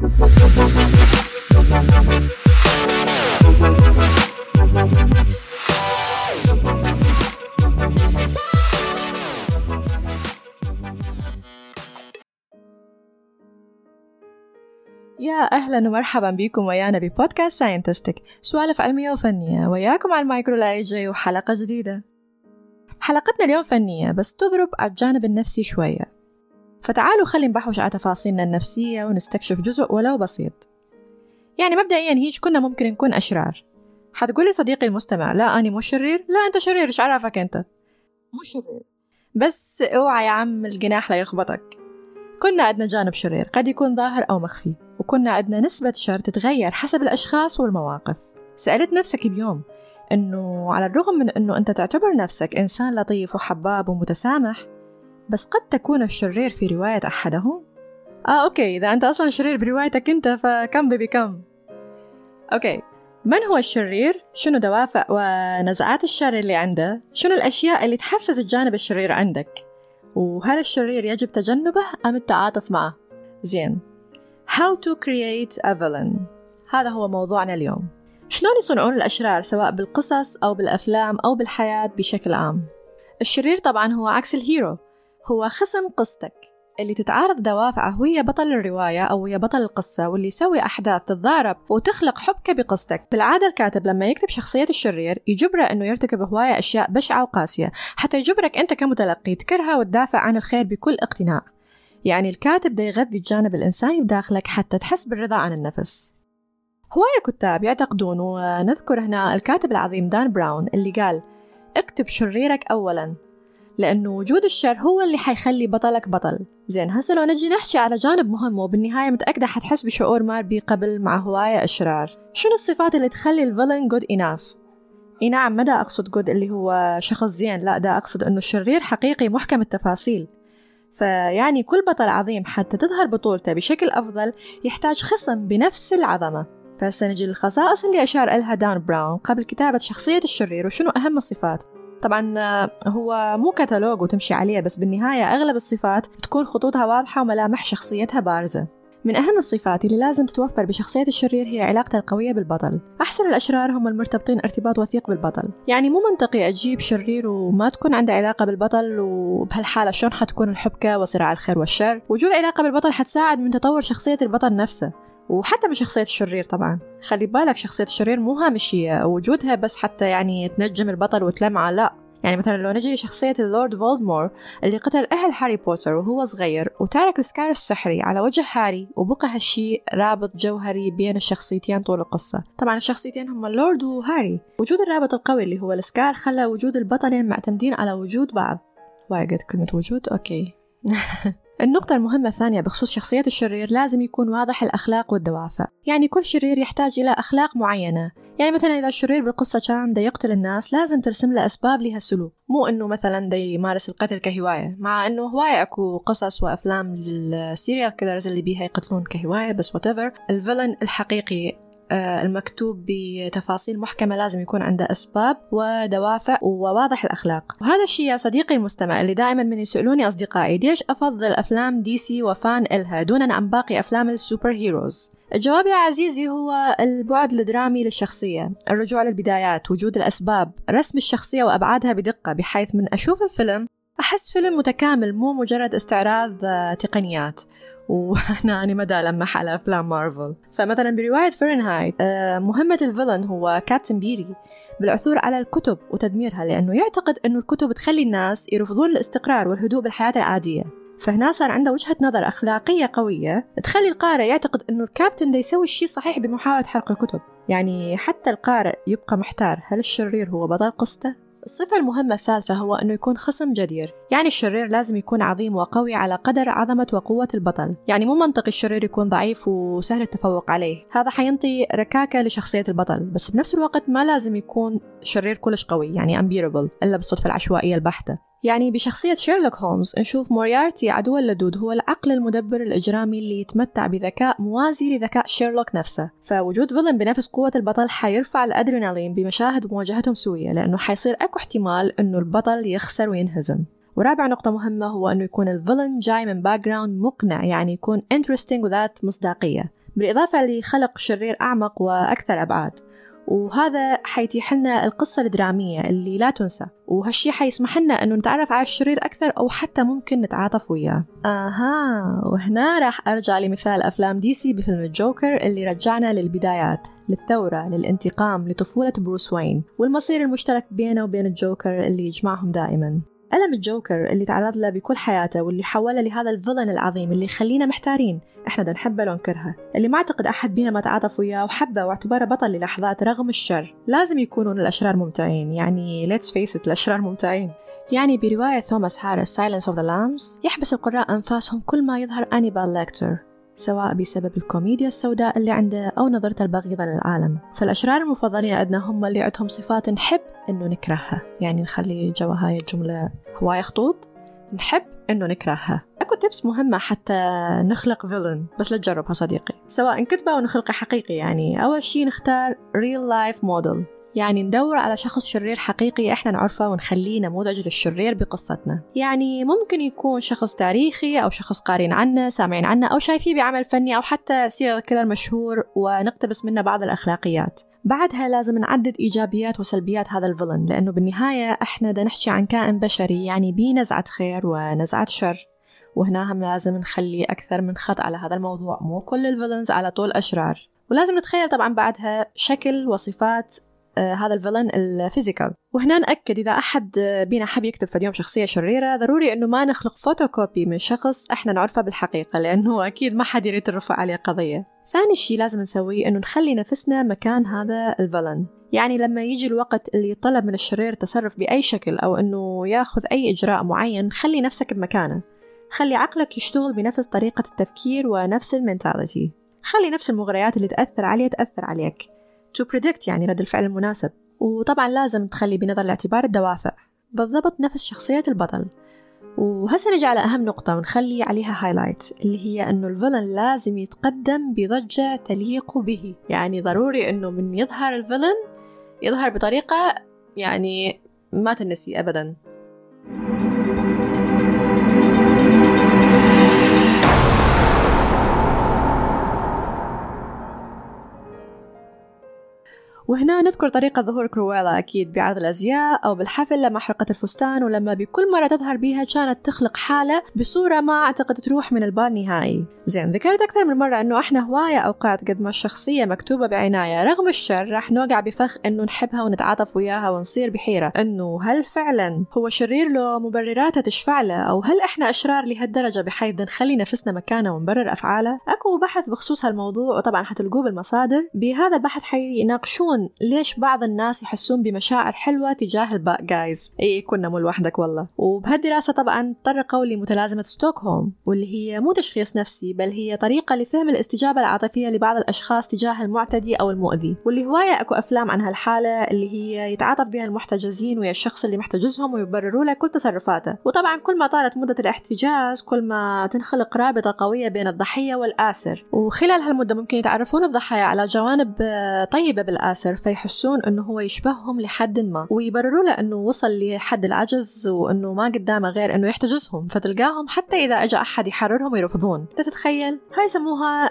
يا أهلا ومرحبا بكم ويانا ببودكاست ساينتستك سوالف علمية وفنية وياكم على المايك رولا يجي وحلقة جديدة. حلقتنا اليوم فنية بس تضرب على الجانب النفسي شوية. فتعالوا خلي نبحوش على تفاصيلنا النفسية ونستكشف جزء ولو بسيط. يعني مبدئيا هيج كنا ممكن نكون أشرار. حتقولي صديقي المستمع لا أني مو شرير. لا أنت شرير إيش عرفك أنت؟ مو شرير. بس أوعى يا عم الجناح لا يخبطك. كنا عندنا جانب شرير قد يكون ظاهر أو مخفي وكنا عندنا نسبة شر تتغير حسب الأشخاص والمواقف. سألت نفسك بيوم إنه على الرغم من إنه أنت تعتبر نفسك إنسان لطيف وحباب ومتسامح بس قد تكون الشرير في رواية أحدهم؟ آه okay. إذا أنت أصلا شرير بروايتك أنت fake مبيبي كم؟ okay. من هو الشرير؟ شنو دوافع ونزعات الشر اللي عنده؟ شنو الأشياء اللي تحفز الجانب الشرير عندك؟ وهل الشرير يجب تجنبه أم التعاطف معه؟ زين. How to create a villain. هذا هو موضوعنا اليوم. شلون يصنعون الأشرار سواء بالقصص أو بالأفلام أو بالحياة بشكل عام؟ الشرير طبعا هو عكس ال hero. هو خصم قصتك اللي تتعارض دوافعه ويا بطل الرواية أو ويا بطل القصة واللي يسوي أحداث تتضارب وتخلق حبكة بقصتك بالعادة الكاتب لما يكتب شخصية الشرير يجبره أنه يرتكب هواية أشياء بشعة وقاسية حتى يجبرك أنت كمتلقي تكرهها وتدافع عن الخير بكل اقتناع. يعني الكاتب ده يغذي الجانب الإنساني بداخلك حتى تحس بالرضا عن النفس. هواية كتاب يعتقدون ونذكر هنا الكاتب العظيم دان براون اللي قال اكتب شريرك أولا. لأنه وجود الشر هو اللي حيخلي بطلك بطل. زين هسه لو نجي نحكي على جانب مهم وبالنهاية متأكدة حتحس بشعور مابي قبل مع هواية أشرار. شنو الصفات اللي تخلي ال villain good enough إي نعم ما دا أقصد good اللي هو شخص زين لا دا أقصد أنه الشرير حقيقي محكم التفاصيل. فيعني كل بطل عظيم حتى تظهر بطولته بشكل أفضل يحتاج خصم بنفس العظمة. فهسه نجي للخصائص اللي أشار إلها دان براون قبل كتابة شخصية الشرير وشنو أهم الصفات؟ طبعا هو مو كتالوج وتمشي عليه بس بالنهاية أغلب الصفات تكون خطوطها واضحة وملامح شخصيتها بارزة. من أهم الصفات اللي لازم تتوفر بشخصية الشرير هي علاقته القوية بالبطل. أحسن الأشرار هم المرتبطين ارتباط وثيق بالبطل. يعني مو منطقي أجيب شرير وما تكون عنده علاقة بالبطل وبهالحالة شلون حتكون الحبكة وصراع الخير والشر؟ وجود علاقة بالبطل حتساعد من تطور شخصية البطل نفسه. وحتى من شخصية الشرير طبعا. خلي بالك شخصية الشرير مو هامشية وجودها بس حتى يعني تنجم البطل وتلمعه لا. يعني مثلا لو نجي لشخصية اللورد فولدمور اللي قتل أهل هاري بوتر وهو صغير وتارك ال scar السحري على وجه هاري وبقى هالشي رابط جوهري بين الشخصيتين طول القصة. طبعا الشخصيتين هم اللورد وهاري. وجود الرابط القوي اللي هو ال scar خلى وجود البطلين معتمدين على وجود بعض. وايد كلمة وجود؟ okay. النقطة المهمة الثانية بخصوص شخصية الشرير لازم يكون واضح الأخلاق والدوافع. يعني كل شرير يحتاج إلى أخلاق معينة. يعني مثلا إذا الشرير بالقصة كان دا يقتل الناس لازم ترسم له أسباب لهالسلوك مو إنه مثلا دا يمارس القتل كهواية مع إنه هواية أكو قصص وأفلام لل serial killers اللي بيها يقتلون كهواية بس whatever. ال villain الحقيقي المكتوب بتفاصيل محكمة لازم يكون عنده أسباب ودوافع وواضح الأخلاق. وهذا الشيء يا صديقي المستمع اللي دائما من يسألوني أصدقائي ليش أفضل أفلام دي سي و fan إلها دونا عن باقي أفلام ال superheroes؟ الجواب يا عزيزي هو البعد الدرامي للشخصية الرجوع للبدايات وجود الأسباب رسم الشخصية وأبعادها بدقة بحيث من أشوف الفيلم أحس فيلم متكامل مو مجرد استعراض تقنيات. وأنا أنا مدى لمح على أفلام مارفل. فمثلا برواية فرنهايت مهمة الفيلن هو كابتن بيري بالعثور على الكتب وتدميرها لأنه يعتقد أنه الكتب تخلي الناس يرفضون الاستقرار والهدوء بالحياة العادية. فهنا صار عنده وجهة نظر أخلاقية قوية تخلي القارئ يعتقد أنه الكابتن يسوي الشيء صحيح بمحاولة حرق الكتب. يعني حتى القارئ يبقى محتار هل الشرير هو بطل قصته؟ الصفة المهمة الثالثة هو أنه يكون خصم جدير. يعني الشرير لازم يكون عظيم وقوي على قدر عظمة وقوة البطل. يعني مو منطقي الشرير يكون ضعيف وسهل التفوق عليه. هذا حينطي ركاكة لشخصية البطل. بس بنفس الوقت ما لازم يكون شرير كلش قوي يعني unbeatable إلا بالصدفة العشوائية البحتة. يعني بشخصية شيرلوك هولمز نشوف موريارتي عدو اللدود هو العقل المدبر الإجرامي اللي يتمتع بذكاء موازي لذكاء شيرلوك نفسه. فوجود villain بنفس قوة البطل حيرفع الأدرينالين بمشاهد مواجهتهم سوية لأنه حيصير أكو احتمال أنه البطل يخسر وينهزم. ورابع نقطة مهمة هو أنه يكون ال villain جاي من background مقنع يعني يكون interesting وذات مصداقية. بالإضافة لخلق شرير أعمق وأكثر أبعاد. وهذا حيتيح لنا القصة الدرامية اللي لا تنسى. وهالشي حيسمح لنا أنه نتعرف على الشرير أكثر أو حتى ممكن نتعاطف وياه. أها وهنا راح أرجع لمثال أفلام DC بفيلم الجوكر اللي رجعنا للبدايات للثورة للانتقام لطفولة بروس وين والمصير المشترك بينه وبين الجوكر اللي يجمعهم دائما. ألم الجوكر اللي تعرض له بكل حياته واللي حوله لهذا ال villain العظيم اللي يخلينا محتارين. إحنا دا نحبه لو نكرهه اللي ما أعتقد أحد بينا ما تعاطف وياه وحبه واعتبره بطل للحظات رغم الشر. لازم يكونون الأشرار ممتعين. يعني let's face الأشرار ممتعين. يعني برواية توماس هاريس Silence of the Lambs يحبس القراء أنفاسهم كل ما يظهر هانيبال ليكتر سواء بسبب الكوميديا السوداء اللي عنده أو نظرته البغيضة للعالم. فالأشرار المفضلين عندنا هم اللي عندهم صفات نحب إنه نكرهها. يعني نخلي جوا هاي الجملة هواية خطوط. نحب إنه نكرهها. أكو tips مهمة حتى نخلق villain بس لا تجربها صديقي. سواء كتابة أو نخلقه حقيقي يعني. أول شي نختار real life model. يعني ندور على شخص شرير حقيقي إحنا نعرفه ونخليه نموذج للشرير بقصتنا. يعني ممكن يكون شخص تاريخي أو شخص قارين عنه سامعين عنه أو شايفيه بعمل فني أو حتى serial killer مشهور ونقتبس منه بعض الأخلاقيات. بعدها لازم نعدد إيجابيات وسلبيات هذا ال villain لأنه بالنهاية إحنا دا نحكي عن كائن بشري يعني بيه نزعة خير ونزعة شر. وهنا هم لازم نخلي أكثر من خط على هذا الموضوع مو كل ال villains على طول أشرار. ولازم نتخيل طبعا بعدها شكل وصفات هذا ال villain ال physical. وهنا نأكد إذا أحد بينا حب يكتب فد يوم شخصية شريرة ضروري إنه ما نخلق فوتوكوبي من شخص إحنا نعرفه بالحقيقة لأنه أكيد ما حد يريد تنرفع عليه قضية. ثاني شيء لازم نسويه إنه نخلي نفسنا مكان هذا ال villain. يعني لما يجي الوقت اللي يطلب من الشرير التصرف بأي شكل أو إنه ياخذ أي إجراء معين خلي نفسك بمكانه. خلي عقلك يشتغل بنفس طريقة التفكير ونفس ال mentality. خلي نفس المغريات اللي تأثر عليه تأثر عليك. To predict يعني رد الفعل المناسب. وطبعا لازم تخلي بنظر الاعتبار الدوافع. بالضبط نفس شخصية البطل. وهسه نجي على أهم نقطة ونخلي عليها highlight اللي هي أنه ال villain لازم يتقدم بضجة تليق به. يعني ضروري أنه من يظهر ال villain يظهر بطريقة يعني ما تنسي أبدا. وهنا نذكر طريقة ظهور كرويلا أكيد بعرض الأزياء أو بالحفل لما حرقت الفستان ولما بكل مرة تظهر بيها كانت تخلق حالة بصورة ما أعتقد تروح من البال نهائي. زين ذكرت أكثر من مرة أنه إحنا هواية أوقات قد ما الشخصية مكتوبة بعناية رغم الشر راح نوقع بفخ أنه نحبها ونتعاطف وياها ونصير بحيرة. أنه هل فعلا هو شرير له مبرراتها تشفع له؟ أو هل إحنا أشرار لهالدرجة بحيث نخلي نفسنا مكانة ونبرر أفعاله؟ أكو بحث بخصوص هالموضوع وطبعا حتلقوه بالمصادر. بهذا البحث حيناقشون ليش بعض الناس يحسون بمشاعر حلوة تجاه ال bad guys اي كنا مو لوحدك والله. وبهالدراسة طبعا طرقوا لمتلازمة ستوكهولم واللي هي مو تشخيص نفسي بل هي طريقة لفهم الاستجابة العاطفية لبعض الأشخاص تجاه المعتدي أو المؤذي. واللي هواية أكو أفلام عن هالحالة اللي هي يتعاطف بها المحتجزين ويا الشخص اللي محتجزهم ويبرروا له كل تصرفاته. وطبعا كل ما طالت مدة الاحتجاز كل ما تنخلق رابطة قوية بين الضحية والآسر. وخلال هالمدة ممكن يتعرفون الضحايا على جوانب طيبة بالآسر. فيحسون إنه هو يشبههم لحد ما ويبرروا له إنه وصل لحد العجز وإنه ما قدامه غير إنه يحتجزهم. فتلقاهم حتى إذا اجى أحد يحررهم يرفضون. تتخيل؟ هاي يسموها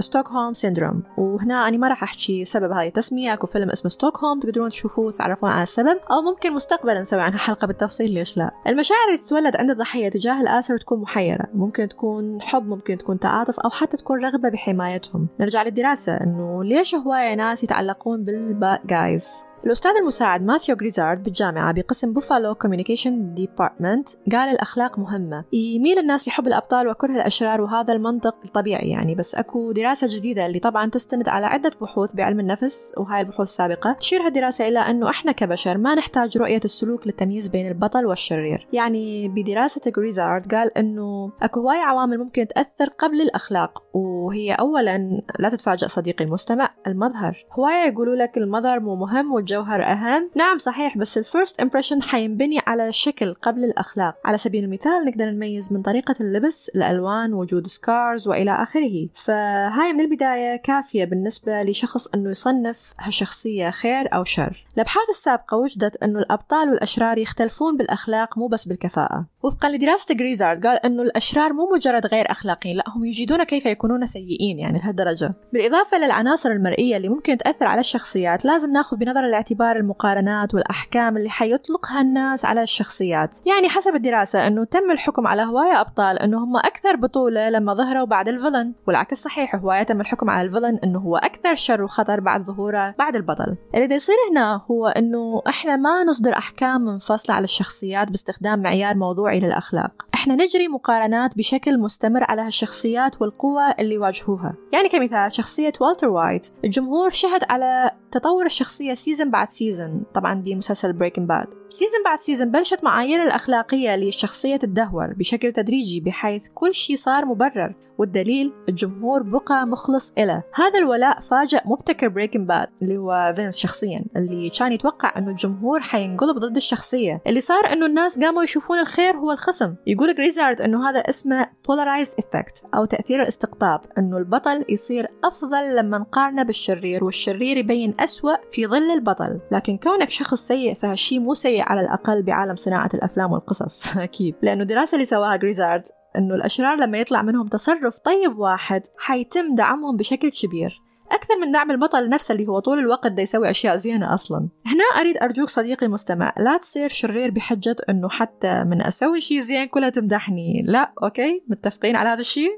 Stockholm syndrome. وهنا أنا ما راح أحكي سبب هاي التسمية أكو فيلم اسمه ستوكهولم تقدرون تشوفوه وتعرفون على السبب أو ممكن مستقبلا نسوي عنها حلقة بالتفصيل ليش لا؟ المشاعر اللي تتولد عند الضحية تجاه الآسر تكون محيرة. ممكن تكون حب ممكن تكون تعاطف أو حتى تكون رغبة بحمايتهم. نرجع للدراسة إنه ليش هواية ناس يتعلقون بال bad guys الأستاذ المساعد ماثيو غريزارد بالجامعة بقسم Buffalo communication department قال الأخلاق مهمة. يميل الناس لحب الأبطال وكره الأشرار وهذا المنطق الطبيعي يعني بس أكو دراسة جديدة اللي طبعا تستند على عدة بحوث بعلم النفس وهاي البحوث السابقة تشير هالدراسة إلى أنه إحنا كبشر ما نحتاج رؤية السلوك للتمييز بين البطل والشرير. يعني بدراسة غريزارد قال أنه أكو هواي عوامل ممكن تأثر قبل الأخلاق وهي أولا لا تتفاجأ صديقي المستمع المظهر. هواية يقولوا لك المظهر مو مهم والجوهر أهم. نعم صحيح بس ال first impression حينبني على شكل قبل الأخلاق. على سبيل المثال نقدر نميز من طريقة اللبس الألوان وجود scars وإلى آخره. فهاي من البداية كافية بالنسبة لشخص أنه يصنف هالشخصية خير أو شر. الأبحاث السابقة وجدت أنه الأبطال والأشرار يختلفون بالأخلاق مو بس بالكفاءة. وفقا لدراسة جريزارد قال أنه الأشرار مو مجرد غير أخلاقيين لا هم يجيدون كيف يكونون سيئين يعني لهالدرجة. بالإضافة للعناصر المرئية اللي ممكن تأثر على الشخصيات لازم ناخذ بنظر الاعتبار المقارنات والأحكام اللي حيطلقها الناس على الشخصيات. يعني حسب الدراسة أنه تم الحكم على هواية أبطال أنه هم أكثر بطولة لما ظهروا بعد الفيلن والعكس صحيح هواية تم الحكم على الفيلن أنه هو أكثر شر وخطر بعد ظهوره بعد البطل. اللي يصير هنا هو أنه إحنا ما نصدر أحكام منفصلة على الشخصيات باستخدام معيار موضوعي للأخلاق. إحنا نجري مقارنات بشكل مستمر على هالشخصيات والقوة اللي واجهوها. يعني كمثال شخصية والتر وايت. الجمهور شهد على تطور الشخصية season بعد season طبعا بمسلسل Breaking Bad. season بعد season بلشت معايير الأخلاقية للشخصية تدهور بشكل تدريجي بحيث كل شيء صار مبرر. والدليل الجمهور بقى مخلص إله. هذا الولاء فاجأ مبتكر Breaking Bad اللي هو فينس شخصيا اللي كان يتوقع أنه الجمهور حينقلب ضد الشخصية. اللي صار أنه الناس قاموا يشوفون الخير هو الخصم. يقول جريزارد أنه هذا اسمه polarized effect أو تأثير الاستقطاب أنه البطل يصير أفضل لما نقارنه بالشرير والشرير يبين أسوأ في ظل البطل. لكن كونك شخص سيء فهالشي مو سيء على الأقل بعالم صناعة الأفلام والقصص. أكيد. لأنه الدراسة اللي سواها جريزارد أنه الأشرار لما يطلع منهم تصرف طيب واحد حيتم دعمهم بشكل كبير. أكثر من دعم البطل نفسه اللي هو طول الوقت دا يسوي أشياء زينة أصلا. هنا أريد أرجوك صديقي المستمع لا تصير شرير بحجة أنه حتى من أسوي شيء زين كلها تمدحني. لا okay؟ متفقين على هذا الشيء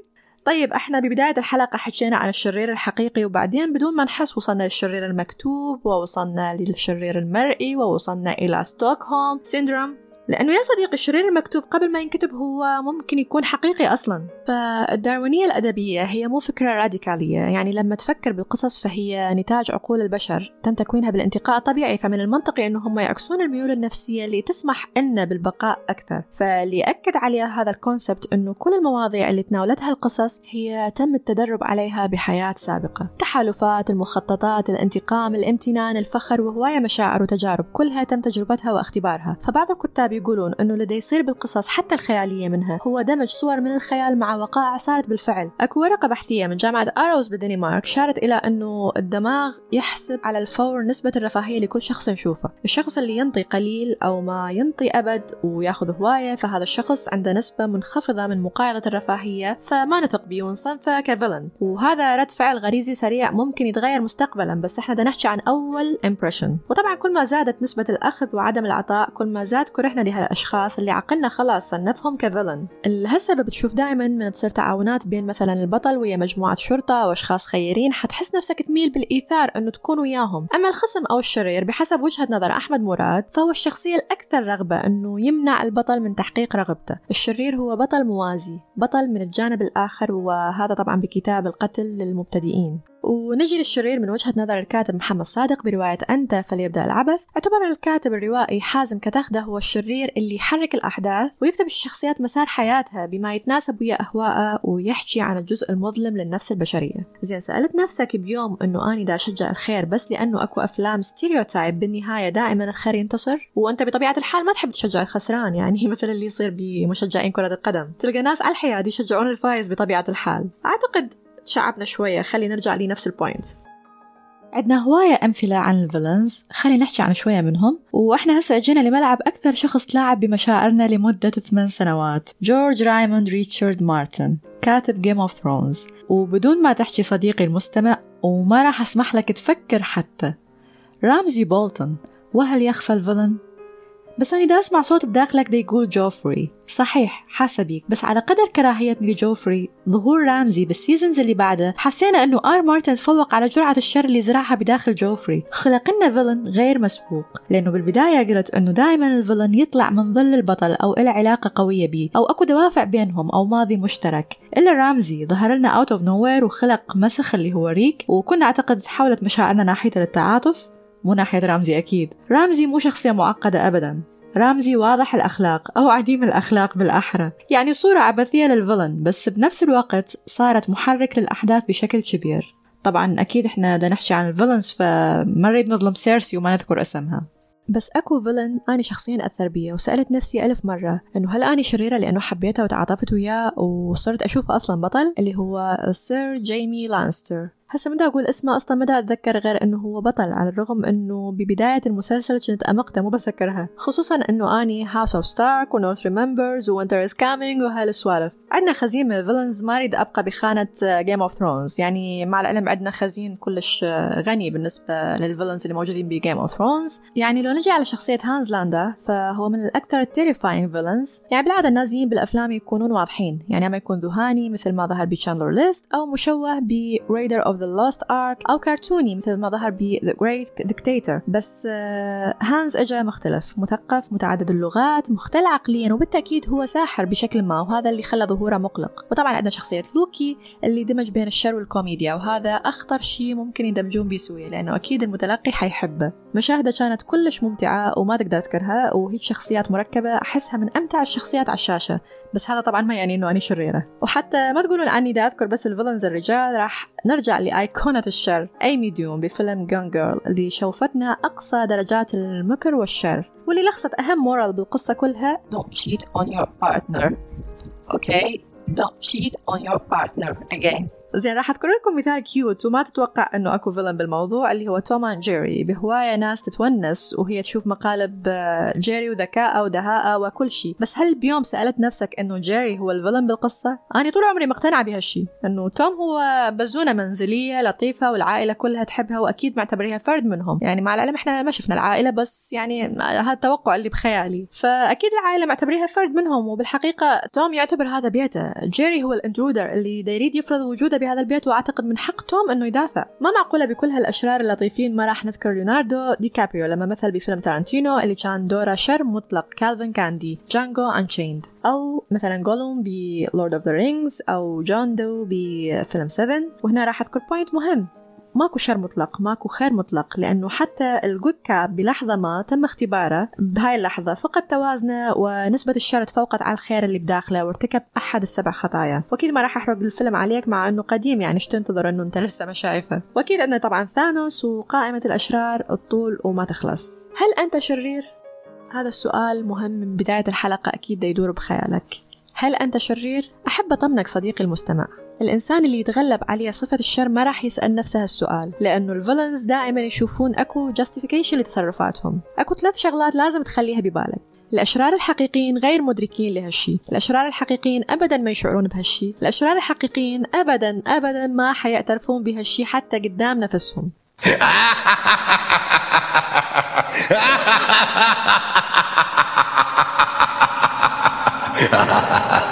طيب إحنا ببداية الحلقة حكينا عن الشرير الحقيقي وبعدين بدون ما نحس وصلنا للشرير المكتوب ووصلنا للشرير المرئي ووصلنا إلى Stockholm syndrome. لأنه يا صديقي الشرير المكتوب قبل ما ينكتب هو ممكن يكون حقيقي أصلا. فالداروينية الأدبية هي مو فكرة راديكالية. يعني لما تفكر بالقصص فهي نتاج عقول البشر تم تكوينها بالانتقاء الطبيعي فمن المنطقي أنه هم يعكسون الميول النفسية اللي تسمح لنا بالبقاء أكثر. فاللي أكد عليها هذا ال concept أنه كل المواضيع اللي تناولتها القصص هي تم التدرب عليها بحياة سابقة. التحالفات المخططات الانتقام الامتنان الفخر وهواية مشاعر وتجارب كلها تم تجربتها واختبارها. فبعض الكتاب يقولون أنه اللي دا يصير بالقصص حتى الخيالية منها. هو دمج صور من الخيال مع وقائع صارت بالفعل. أكو ورقة بحثية من جامعة آرهوس بالدنمارك شارت إلى أنه الدماغ يحسب على الفور نسبة الرفاهية لكل شخص نشوفه الشخص اللي ينطي قليل أو ما ينطي أبد وياخذ هواية فهذا الشخص عنده نسبة منخفضة من مقايضة الرفاهية. فما نثق به ونصنفه ك villain. وهذا رد فعل غريزي سريع ممكن يتغير مستقبلا بس إحنا بدنا نحكي عن أول impression وطبعا كل ما زادت نسبة الأخذ وعدم العطاء كل ما زاد كرهنا لهالأشخاص اللي عقلنا خلاص صنفهم ك villain. لهالسبب تشوف دائما من تصير تعاونات بين مثلا البطل ويا مجموعة شرطة أو أشخاص خيرين حتحس نفسك تميل بالإيثار أنه تكون وياهم. أما الخصم أو الشرير بحسب وجهة نظر أحمد مراد فهو الشخصية الأكثر رغبة أنه يمنع البطل من تحقيق رغبته. الشرير هو بطل موازي بطل من الجانب الآخر وهذا طبعا بكتاب القتل للمبتدئين. ونجي للشرير من وجهة نظر الكاتب محمد صادق برواية أنت فليبدأ العبث. اعتبر الكاتب الروائي حازم كتخدة هو الشرير اللي يحرك الأحداث ويكتب الشخصيات مسار حياتها بما يتناسب ويا أهوائها ويحكي عن الجزء المظلم للنفس البشرية. زين سألت نفسك بيوم أنه أني دا أشجع الخير بس لأنه أكو أفلام stereotype بالنهاية دائما الخير ينتصر؟ وأنت بطبيعة الحال ما تحب تشجع الخسران يعني مثل اللي يصير بمشجعين كرة القدم. تلقى ناس على الحياة يشجعون الفايز بطبيعة الحال. أعتقد تشعبنا شوية خلي نرجع لنفس ال point عندنا هواية أمثلة عن ال villains خلي نحكي عن شوية منهم. وإحنا هسه جينا لملعب أكثر شخص تلاعب بمشاعرنا لمدة ثمان سنوات جورج رايموند ريتشارد مارتن كاتب Game of Thrones وبدون ما تحكي صديقي المستمع وما راح أسمح لك تفكر حتى. رامزي بولتون وهل يخفى ال villain؟ بس أنا دا أسمع صوت بداخلك دا يقول جوفري صحيح حاسة بيك بس على قدر كراهيتني لجوفري ظهور رامزي بال seasons اللي بعده حسينا إنه R. Martin تفوق على جرعة الشر اللي زرعها بداخل جوفري خلق لنا villain غير مسبوق. لأنه بالبداية قلت إنه دائما ال villain يطلع من ظل البطل أو له علاقة قوية بيه أو أكو دوافع بينهم أو ماضي مشترك. إلا رامزي ظهر لنا out of nowhere وخلق مسخ اللي هو ريك وكنا أعتقد تحولت مشاعرنا ناحيته للتعاطف مو ناحية رامزي أكيد. رامزي مو شخصية معقدة أبدا. رامزي واضح الأخلاق أو عديم الأخلاق بالأحرى. يعني صورة عبثية لل villain بس بنفس الوقت صارت محرك للأحداث بشكل كبير. طبعا أكيد إحنا بدنا نحكي عن ال villains فما نريد نظلم سيرسي وما نذكر اسمها. بس أكو villain أنا شخصيا أثر بي وسألت نفسي ألف مرة إنه هل أنا شريرة لأنه حبيتها وتعاطفت وياه وصرت أشوفه أصلا بطل؟ اللي هو سير جيمي لانستر. هسه ما أقول اسمه أصلا ما أتذكر غير إنه هو بطل على الرغم إنه ببداية المسلسل كنت أمقته مو بسكرها. خصوصا إنه أني House of Stark و North remembers و winter is coming وهالسوالف عندنا خزين من ال villains ما أريد أبقى بخانة Game of Thrones يعني مع العلم عندنا خزين كلش غني بالنسبة لل villains اللي موجودين ب Game of Thrones يعني لو نجي على شخصية هانز لاندا فهو من الأكثر terrifying villains يعني بالعادة النازيين بالأفلام يكونون واضحين. يعني أما يكون ذهاني مثل ما ظهر ب Schindler's List أو مشوه ب Raiders of The Lost Ark أو كرتوني مثل ما ظهر ب The Great Dictator. بس هانز آه، أجا مختلف مثقف متعدد اللغات مختل عقليا وبالتأكيد هو ساحر بشكل ما وهذا اللي خلى ظهوره مقلق. وطبعا عندنا شخصية لوكي اللي دمج بين الشر والكوميديا وهذا أخطر شيء ممكن يدمجون بسوية لأنه أكيد المتلقي حيحبه. مشاهدة كانت كلش ممتعة وما تقدر تذكرها وهيك شخصيات مركبة أحسها من أمتع الشخصيات على الشاشة. بس هذا طبعا ما يعني إنه أنا شريرة. وحتى ما تقولون عني دا أذكر بس ال villains الرجال راح نرجع لأيقونة الشر أيمي دن بفيلم Gone Girl اللي شوفتنا أقصى درجات المكر والشر. واللي لخصت أهم moral بالقصة كلها Don't cheat on your partner. Okay? Don't cheat on your partner. Again. زين راح أذكر لكم مثال cute وما تتوقع إنه أكو villain بالموضوع اللي هو Tom and Jerry. بهواية ناس تتونس وهي تشوف مقالب آه، جيري وذكاء ودهاء وكل شيء. بس هل بيوم سألت نفسك إنه جيري هو ال villain بالقصة؟ أنا طول عمري مقتنعة بهالشيء. إنه توم هو بزونة منزلية لطيفة والعائلة كلها تحبها وأكيد معتبريها فرد منهم. يعني مع العلم إحنا ما شفنا العائلة بس يعني هذا التوقع اللي بخيالي. فأكيد العائلة معتبريها فرد منهم وبالحقيقة توم يعتبر هذا بيته. جيري هو ال intruder اللي يريد يفرض وجوده بهذا البيت وأعتقد من حق توم إنه يدافع. ما معقولة بكل هالأشرار اللطيفين ما راح نذكر ليوناردو دي كابريو لما مثل بفيلم تارانتينو اللي كان دوره شر مطلق كالفن كاندي Django Unchained أو مثلا جولوم ب Lord of the Rings أو جون دو بفيلم 7 وهنا راح أذكر point مهم. ماكو شر مطلق ماكو خير مطلق لأنه حتى ال good cop بلحظة ما تم اختباره بهاي اللحظة فقد توازنه ونسبة الشر تفوقت على الخير اللي بداخله وارتكب أحد السبع خطايا. وأكيد ما راح أحرق الفيلم عليك مع أنه قديم يعني إيش تنتظر أنه أنت لسه ما شايفه؟ وأكيد عندنا طبعا ثانوس وقائمة الأشرار الطول وما تخلص. هل أنت شرير؟ هذا السؤال مهم من بداية الحلقة أكيد يدور بخيالك. هل أنت شرير؟ أحب أطمنك صديقي المستمع. الإنسان اللي يتغلب عليه صفة الشر ما راح يسأل نفسه هالسؤال لأنه الفيلنز دائما يشوفون أكو justification لتصرفاتهم. أكو ثلاث شغلات لازم تخليها ببالك. الأشرار الحقيقيين غير مدركين لهالشي. الأشرار الحقيقيين أبدا ما يشعرون بهالشي. الأشرار الحقيقيين أبدا أبدا ما حيعترفون بهالشي حتى قدام نفسهم.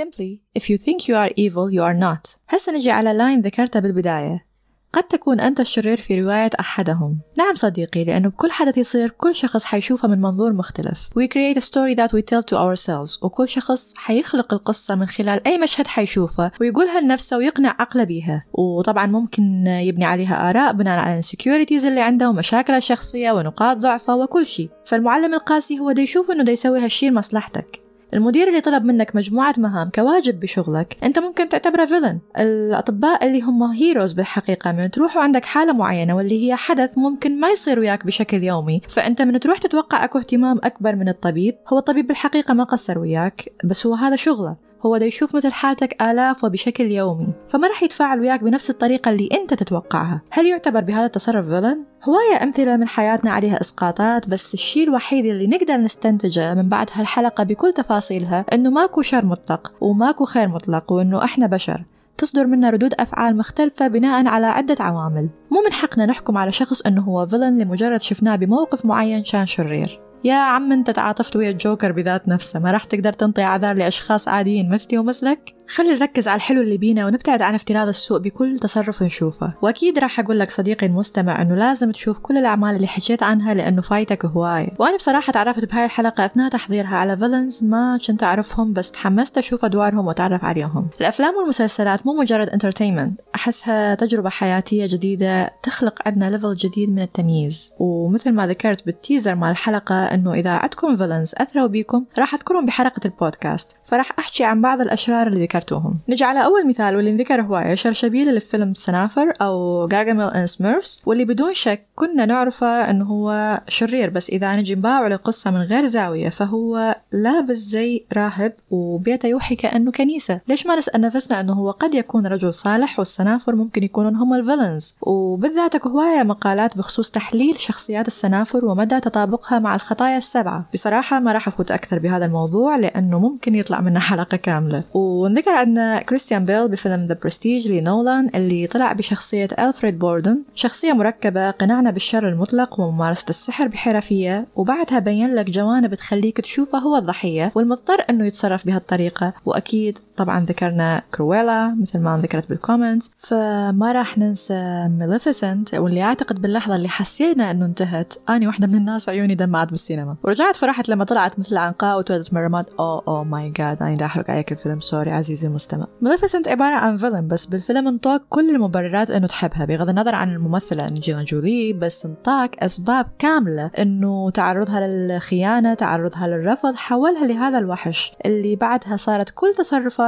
Simply, if you think you are evil, you are not. هسه نجي على لاين ذكرتها بالبداية. قد تكون أنت الشرير في رواية أحدهم. نعم صديقي لأنه بكل حدث يصير كل شخص حيشوفه من منظور مختلف. We create a story that we tell to ourselves وكل شخص حيخلق القصة من خلال أي مشهد حيشوفه ويقولها لنفسه ويقنع عقله بيها. وطبعا ممكن يبني عليها آراء بناء على insecurities اللي عنده ومشاكله الشخصية ونقاط ضعفه وكل شيء. فالمعلم القاسي هو دا يشوف إنه دا يسوي هالشي لمصلحتك. المدير اللي طلب منك مجموعة مهام كواجب بشغلك أنت ممكن تعتبره فيلن الأطباء اللي هم هيروز بالحقيقة من تروحوا عندك حالة معينة واللي هي حدث ممكن ما يصير وياك بشكل يومي. فأنت من تروح تتوقع أكو اهتمام أكبر من الطبيب هو الطبيب بالحقيقة ما قصر وياك بس هو هذا شغله. هو دا يشوف مثل حالتك آلاف وبشكل يومي فما راح يتفاعل وياك بنفس الطريقة اللي أنت تتوقعها. هل يعتبر بهذا التصرف فيلن؟ هواية أمثلة من حياتنا عليها إسقاطات بس الشيء الوحيد اللي نقدر نستنتجه من بعد هالحلقة بكل تفاصيلها إنه ماكو شر مطلق وماكو خير مطلق وإنه إحنا بشر. تصدر منا ردود أفعال مختلفة بناء على عدة عوامل. مو من حقنا نحكم على شخص أنه هو villain لمجرد شفناه بموقف معين كان شرير. يا عم انت تعاطفت ويا الجوكر بذات نفسه ما راح تقدر تنطي اعذار لأشخاص عاديين مثلي ومثلك؟ خلي نركز على الحلو اللي بينا ونبتعد عن افتراض السوء بكل تصرف نشوفه. وأكيد راح أقول لك صديقي المستمع إنه لازم تشوف كل الأعمال اللي حكيت عنها لأنه فايتك هواية. وأنا بصراحة تعرفت بهاي الحلقة أثناء تحضيرها على villains ما كنت أعرفهم بس تحمست أشوف أدوارهم وأتعرف عليهم. الأفلام والمسلسلات مو مجرد entertainment أحسها تجربة حياتية جديدة تخلق عندنا level جديد من التمييز. ومثل ما ذكرت بال teaser مال الحلقة إنه إذا عندكم villains أثروا بيكم راح أذكرهم بحلقة البودكاست. فراح أحكي عن بعض الأشرار اللي ذكرتوهم. نجي على أول مثال واللي انذكر هواية شرشبيل لفيلم سنافر أو Gargamel and Smurfs واللي بدون شك كنا نعرفه أنه هو شرير بس إذا نجي نباوع القصة من غير زاوية فهو لابس زي راهب وبيته يوحي كأنه كنيسة. ليش ما نسأل نفسنا أنه هو قد يكون رجل صالح والسنافر ممكن يكونون هم ال villains؟ وبالذات هواية مقالات بخصوص تحليل شخصيات السنافر ومدى تطابقها مع الخطايا السبعة. بصراحة ما راح أفوت أكثر بهذا الموضوع لأنه ممكن يطلع منه حلقة كاملة. ونذكر عندنا كريستيان بيل بفيلم The Prestige لنولان اللي طلع بشخصية ألفريد بوردن شخصية مركبة قنعنا بالشر المطلق وممارسة السحر بحرفية وبعدها بين لك جوانب تخليك تشوفه هو الضحية والمضطر أنه يتصرف بهالطريقة. وأكيد طبعا ذكرنا كرويلا مثل ما ذكرت بال comments فما راح ننسى ميليفيسنت واللي أعتقد باللحظة اللي حسينا أنه انتهت أني واحدة من الناس عيوني دمعت بالسينما. ورجعت فرحت لما طلعت مثل عنقاء وتولدت من رماد oh oh my God أنا دا أحرق عليك الفيلم. sorry عزيزي المستمع. ميليفيسنت عبارة عن فيلم بس بالفيلم انطاك كل المبررات أنه تحبها بغض النظر عن الممثلة أنجيلا جولي بس انطاك أسباب كاملة أنه تعرضها للخيانة تعرضها للرفض حولها لهذا الوحش اللي بعدها صارت كل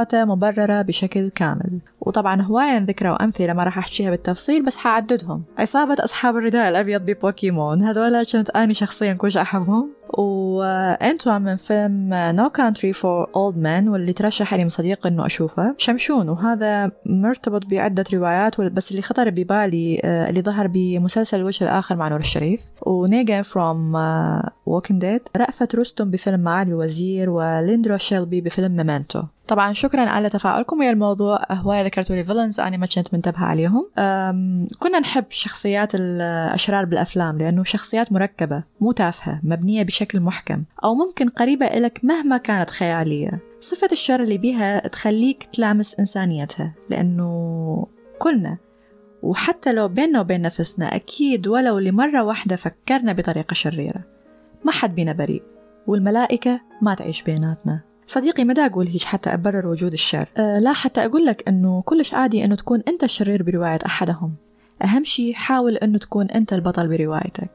تصرفاته مبررة بشكل كامل. وطبعا هواية ذكرتوا أمثلة ما راح أحكيها بالتفصيل بس حعددهم عصابة أصحاب الرداء الأبيض ببوكيمون. هذولا كنت أنا شخصيا كلش أحبهم. وأنتون من فيلم No Country for Old Men واللي ترشح لي من صديق إنه أشوفه. شمشون وهذا مرتبط بعدة روايات بس اللي خطر ببالي اللي ظهر بمسلسل الوجه الآخر مع نور الشريف. ونيغان from Walking Dead. رأفت رستم بفيلم معالي الوزير وليونارد شيلبي بفيلم ميمنتو طبعا شكرا على تفاعلكم ويا الموضوع. هواية ذكرتوا لي villains أنا ما كنت منتبهة عليهم. كنا نحب شخصيات الأشرار بالأفلام لأنه شخصيات مركبة مو تافهة مبنية بشكل محكم أو ممكن قريبة إلك مهما كانت خيالية. صفة الشر اللي بيها تخليك تلامس إنسانيتها لأنه كلنا وحتى لو بيننا وبين نفسنا أكيد ولو لمرة واحدة فكرنا بطريقة شريرة. ما حد بينا بريء والملائكة ما تعيش بيناتنا. صديقي ما دا أقول هيك حتى أبرر وجود الشر؟ أه لا حتى أقول لك أنه كلش عادي أنه تكون أنت الشرير برواية أحدهم. أهم شي حاول أنه تكون أنت البطل بروايتك.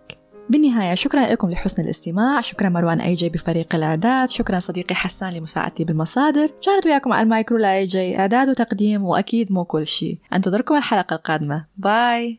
بالنهاية شكرا لكم لحسن الاستماع. شكرا مروان أي جي بفريق الإعداد. شكرا صديقي حسان لمساعدتي بالمصادر. كانت وياكم على المايكرو لا أي جي. إعداد وتقديم وأكيد مو كل شيء. أنتظركم الحلقة القادمة. bye.